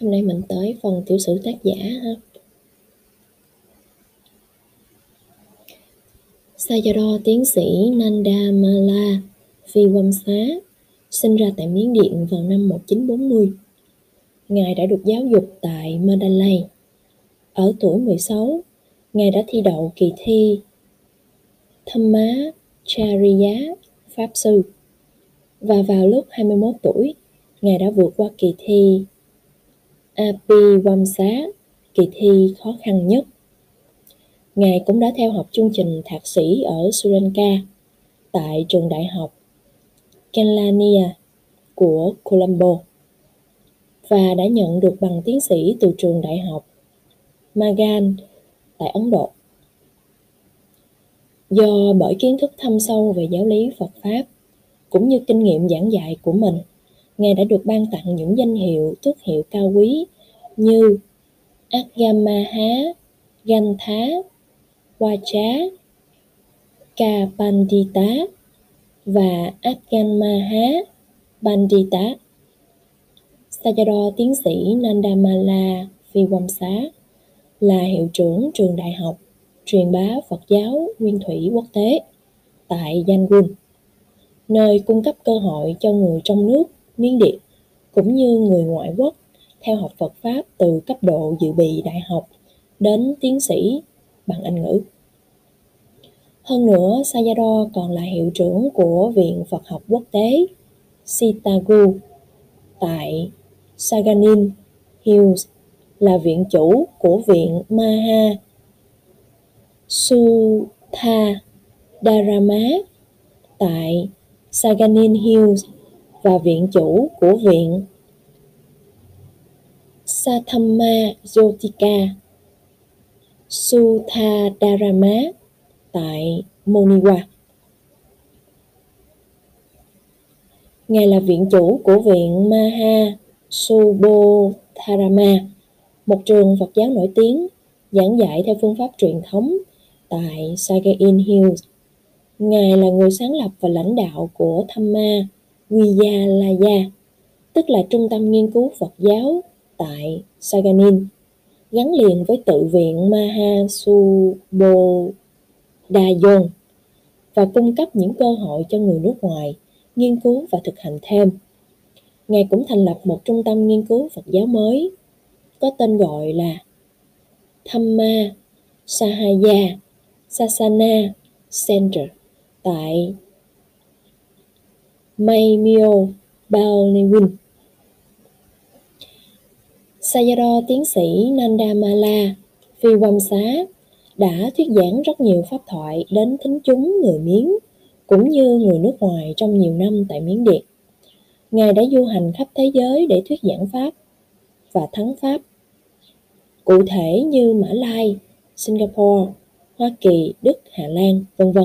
Hôm nay mình tới phần tiểu sử tác giả ha. Sayadaw tiến sĩ Nanda Mala Viwamsa sinh ra tại Miến Điện vào năm 1940. Ngài đã được giáo dục tại Mandalay. Ở tuổi 16, Ngài đã thi đậu kỳ thi Thamma Chariya Pháp Sư. Và vào lúc 21 tuổi, Ngài đã vượt qua kỳ thi Abhivamsa, kỳ thi khó khăn nhất. Ngài cũng đã theo học chương trình thạc sĩ ở Sri Lanka tại trường đại học Kelaniya của Colombo và đã nhận được bằng tiến sĩ từ trường đại học Magan tại Ấn Độ. Do bởi kiến thức thâm sâu về giáo lý Phật Pháp cũng như kinh nghiệm giảng dạy của mình, Ngài đã được ban tặng những danh hiệu, tước hiệu cao quý như Agamaha, Gantha, Vacha, Kapandita và Agamaha Bandita. Sayadaw tiến sĩ Nandamala Viwamsa là hiệu trưởng trường đại học truyền bá Phật giáo Nguyên thủy quốc tế tại Yangon, nơi cung cấp cơ hội cho người trong nước Miến Điện cũng như người ngoại quốc theo học Phật Pháp từ cấp độ dự bị đại học đến tiến sĩ bằng Anh ngữ. Hơn nữa, Sayadaw còn là hiệu trưởng của Viện Phật học Quốc tế Sitagu tại Saganin Hills, là viện chủ của Viện Maha Sutha Dharma tại Saganin Hills và viện chủ của viện Satthamma Yotika Suthadarama tại Moniwa. Ngài là viện chủ của viện Maha Subodharama, một trường Phật giáo nổi tiếng giảng dạy theo phương pháp truyền thống tại Sagain Hills. Ngài là người sáng lập và lãnh đạo của Thamma Vijayalaya, tức là trung tâm nghiên cứu Phật giáo tại Saganin, gắn liền với tự viện Mahasubodhayon và cung cấp những cơ hội cho người nước ngoài nghiên cứu và thực hành thêm. Ngài cũng thành lập một trung tâm nghiên cứu Phật giáo mới có tên gọi là Thamma Sahaya Sasana Center tại Maimio Balnewin. Sayadaw tiến sĩ Nandamala Phiwamsa đã thuyết giảng rất nhiều pháp thoại đến thính chúng người Miến cũng như người nước ngoài trong nhiều năm tại Miến Điện. Ngài đã du hành khắp thế giới để thuyết giảng Pháp và thắng Pháp. Cụ thể như Mã Lai, Singapore, Hoa Kỳ, Đức, Hà Lan, vân vân.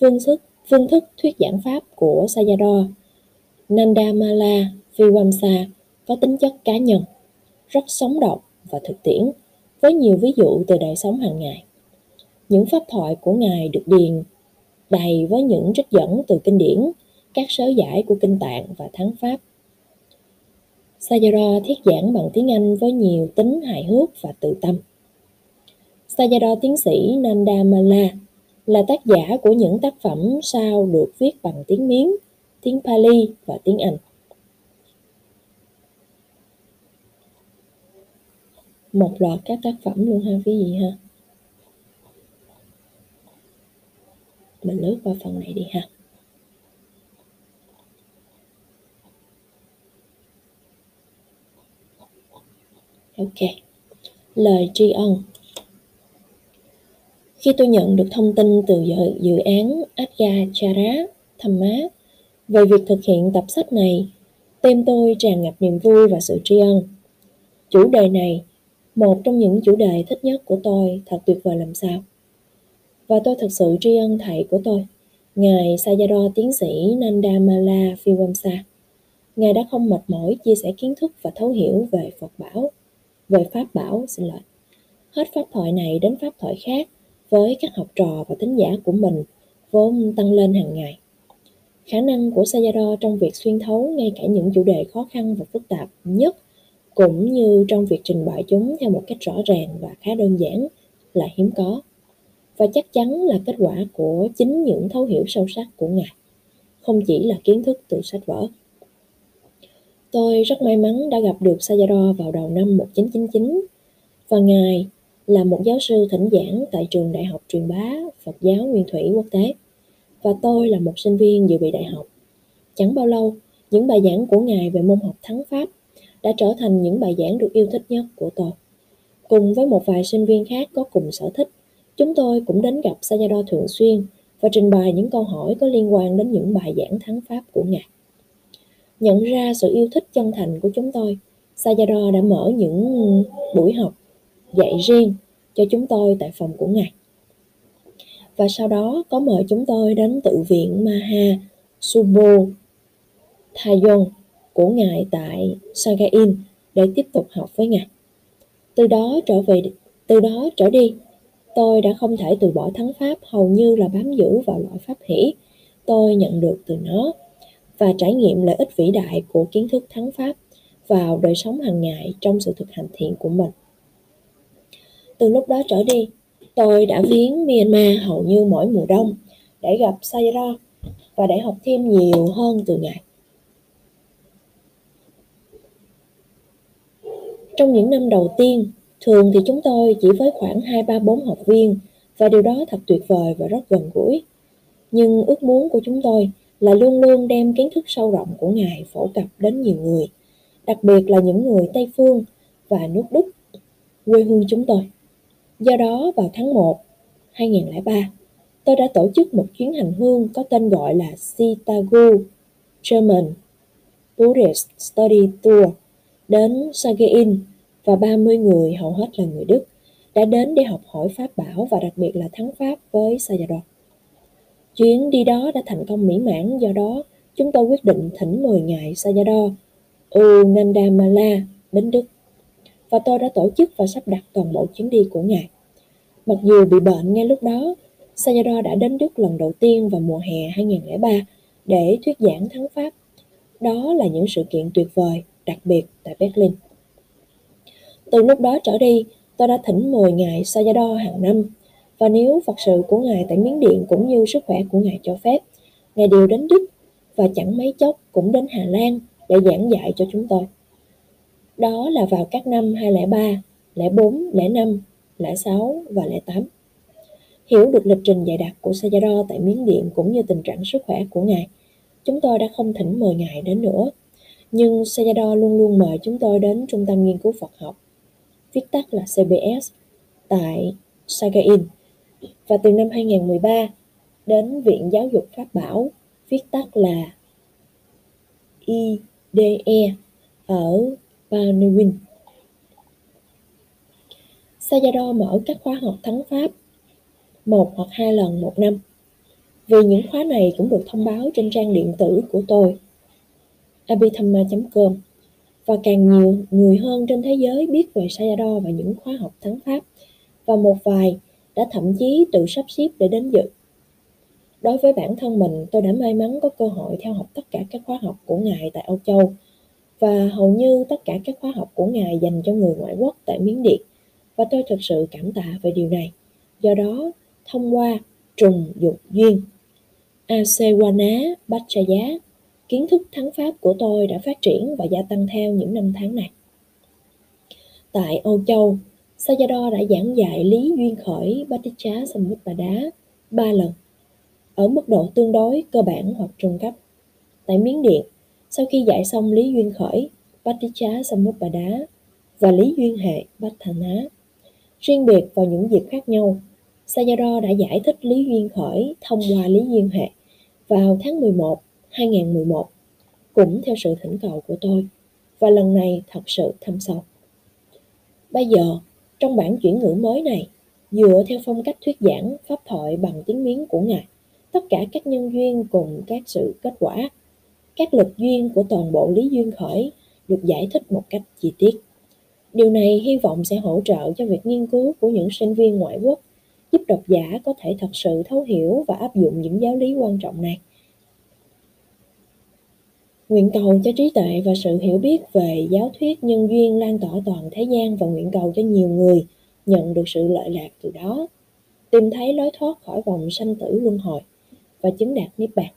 Phương thức, phương thức thuyết giảng Pháp của Sayadaw Nandamala Viwamsa có tính chất cá nhân, rất sống động và thực tiễn, với nhiều ví dụ từ đời sống hàng ngày. Những pháp thoại của Ngài được điền đầy với những trích dẫn từ kinh điển, các sớ giải của kinh tạng và thắng pháp. Sayadaw thuyết giảng bằng tiếng Anh với nhiều tính hài hước và tự tâm. Sayadaw tiến sĩ Nandamala là tác giả của những tác phẩm sau được viết bằng tiếng Miến, tiếng Pali và tiếng Anh. một loạt các tác phẩm luôn ha quý vị ha? Mình lướt qua phần này đi ha. Ok. Lời tri ân khi tôi nhận được thông tin từ dự án Adya Chara Thamma về việc thực hiện tập sách này, tim tôi tràn ngập niềm vui và sự tri ân. Chủ đề này một trong những chủ đề thích nhất của tôi thật tuyệt vời làm sao. Và tôi thật sự tri ân thầy của tôi, Ngài Sayadaw tiến sĩ Nandamala Phiwamsa. Ngài đã không mệt mỏi chia sẻ kiến thức và thấu hiểu về Phật bảo, về Pháp bảo, xin lỗi. Hết pháp thoại này đến pháp thoại khác với các học trò và tín giả của mình vốn tăng lên hàng ngày. Khả năng của Sayadaw trong việc xuyên thấu ngay cả những chủ đề khó khăn và phức tạp nhất cũng như trong việc trình bày chúng theo một cách rõ ràng và khá đơn giản là hiếm có và chắc chắn là kết quả của chính những thấu hiểu sâu sắc của Ngài, không chỉ là kiến thức từ sách vở. Tôi rất may mắn đã gặp được Sayadaw vào đầu năm 1999 và Ngài là một giáo sư thỉnh giảng tại trường Đại học truyền bá Phật giáo Nguyên Thủy Quốc tế và tôi là một sinh viên dự bị đại học. Chẳng bao lâu, những bài giảng của Ngài về môn học thắng Pháp đã trở thành những bài giảng được yêu thích nhất của tôi. Cùng với một vài sinh viên khác có cùng sở thích, chúng tôi cũng đến gặp Sayadaw thường xuyên và trình bày những câu hỏi có liên quan đến những bài giảng thắng Pháp của Ngài. Nhận ra sự yêu thích chân thành của chúng tôi, Sayadaw đã mở những buổi học dạy riêng cho chúng tôi tại phòng của Ngài. Và sau đó có mời chúng tôi đến tự viện Maha Subo Thayon của Ngài tại Sagain để tiếp tục học với Ngài. Từ đó trở về từ đó trở đi, tôi đã không thể từ bỏ thắng pháp hầu như là bám giữ vào loại pháp hỷ tôi nhận được từ nó và trải nghiệm lợi ích vĩ đại của kiến thức thắng pháp vào đời sống hàng ngày trong sự thực hành thiện của mình. Từ lúc đó trở đi, tôi đã viếng Myanmar hầu như mỗi mùa đông để gặp Sayra và để học thêm nhiều hơn từ Ngài. Trong những năm đầu tiên, thường thì chúng tôi chỉ với khoảng 2 3 4 học viên và điều đó thật tuyệt vời và rất gần gũi. Nhưng ước muốn của chúng tôi là luôn luôn đem kiến thức sâu rộng của Ngài phổ cập đến nhiều người, đặc biệt là những người Tây Phương và nước Đức, quê hương chúng tôi. Do đó vào tháng 1 2003, tôi đã tổ chức một chuyến hành hương có tên gọi là Sitagu German Buddhist Study Tour đến Sagein và 30 người hầu hết là người Đức đã đến để học hỏi Pháp bảo và đặc biệt là thắng Pháp với Sayadaw. Chuyến đi đó đã thành công mỹ mãn do đó chúng tôi quyết định thỉnh 10 ngày Sayadaw Unandamala đến Đức và tôi đã tổ chức và sắp đặt toàn bộ chuyến đi của ngài. Mặc dù bị bệnh ngay lúc đó, Sayadaw đã đến Đức lần đầu tiên vào mùa hè 2003 để thuyết giảng thắng Pháp. Đó là những sự kiện tuyệt vời, đặc biệt tại Berlin. Từ lúc đó trở đi, tôi đã thỉnh mời ngài Sayadaw hàng năm và nếu Phật sự của Ngài tại Miến Điện cũng như sức khỏe của Ngài cho phép, Ngài đều đến Đức và chẳng mấy chốc cũng đến Hà Lan để giảng dạy cho chúng tôi. Đó là vào các năm 2003, 04, 05, 06 và 08. Hiểu được lịch trình dạy đặt của Sayadaw tại Miến Điện cũng như tình trạng sức khỏe của Ngài, chúng tôi đã không thỉnh mời Ngài đến nữa. Nhưng Sayadaw luôn luôn mời chúng tôi đến Trung tâm Nghiên cứu Phật học, viết tắt là CBS, tại Sagain. Và từ năm 2013 đến Viện Giáo dục Pháp Bảo, viết tắt là IDE ở Panewin. Sayadaw mở các khóa học thắng Pháp một hoặc hai lần một năm. Vì những khóa này cũng được thông báo trên trang điện tử của tôi abithamma.com và càng nhiều người hơn trên thế giới biết về Sayadaw và những khóa học thắng Pháp và một vài đã thậm chí tự sắp xếp để đến dự. Đối với bản thân mình, tôi đã may mắn có cơ hội theo học tất cả các khóa học của Ngài tại Âu Châu và hầu như tất cả các khóa học của Ngài dành cho người ngoại quốc tại Miến Điện và tôi thực sự cảm tạ về điều này. Do đó, thông qua trùng dục duyên, Asewana Bachaya, kiến thức thắng pháp của tôi đã phát triển và gia tăng theo những năm tháng này. Tại Âu Châu, Sayadaw đã giảng dạy lý duyên khởi Bhattacharya Samutpada ba lần, ở mức độ tương đối cơ bản hoặc trung cấp. Tại Miến Điện, sau khi dạy xong lý duyên khởi Bhattacharya Samutpada và lý duyên hệ Bhatthana, riêng biệt vào những dịp khác nhau, Sayadaw đã giải thích lý duyên khởi thông qua lý duyên hệ vào tháng 11, 2011, cũng theo sự thỉnh cầu của tôi, và lần này thật sự thâm sâu. Bây giờ, trong bản chuyển ngữ mới này, dựa theo phong cách thuyết giảng pháp thoại bằng tiếng miếng của Ngài, tất cả các nhân duyên cùng các sự kết quả, các luật duyên của toàn bộ Lý Duyên Khởi được giải thích một cách chi tiết. Điều này hy vọng sẽ hỗ trợ cho việc nghiên cứu của những sinh viên ngoại quốc, giúp độc giả có thể thật sự thấu hiểu và áp dụng những giáo lý quan trọng này. Nguyện cầu cho trí tuệ và sự hiểu biết về giáo thuyết nhân duyên lan tỏa toàn thế gian và nguyện cầu cho nhiều người nhận được sự lợi lạc từ đó, tìm thấy lối thoát khỏi vòng sanh tử luân hồi và chứng đạt niết bàn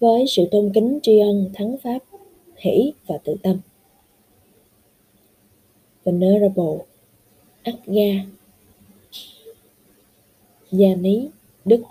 với sự tôn kính tri ân, thắng pháp, hỷ và tự tâm. Venerable Agga Gia Ní, Đức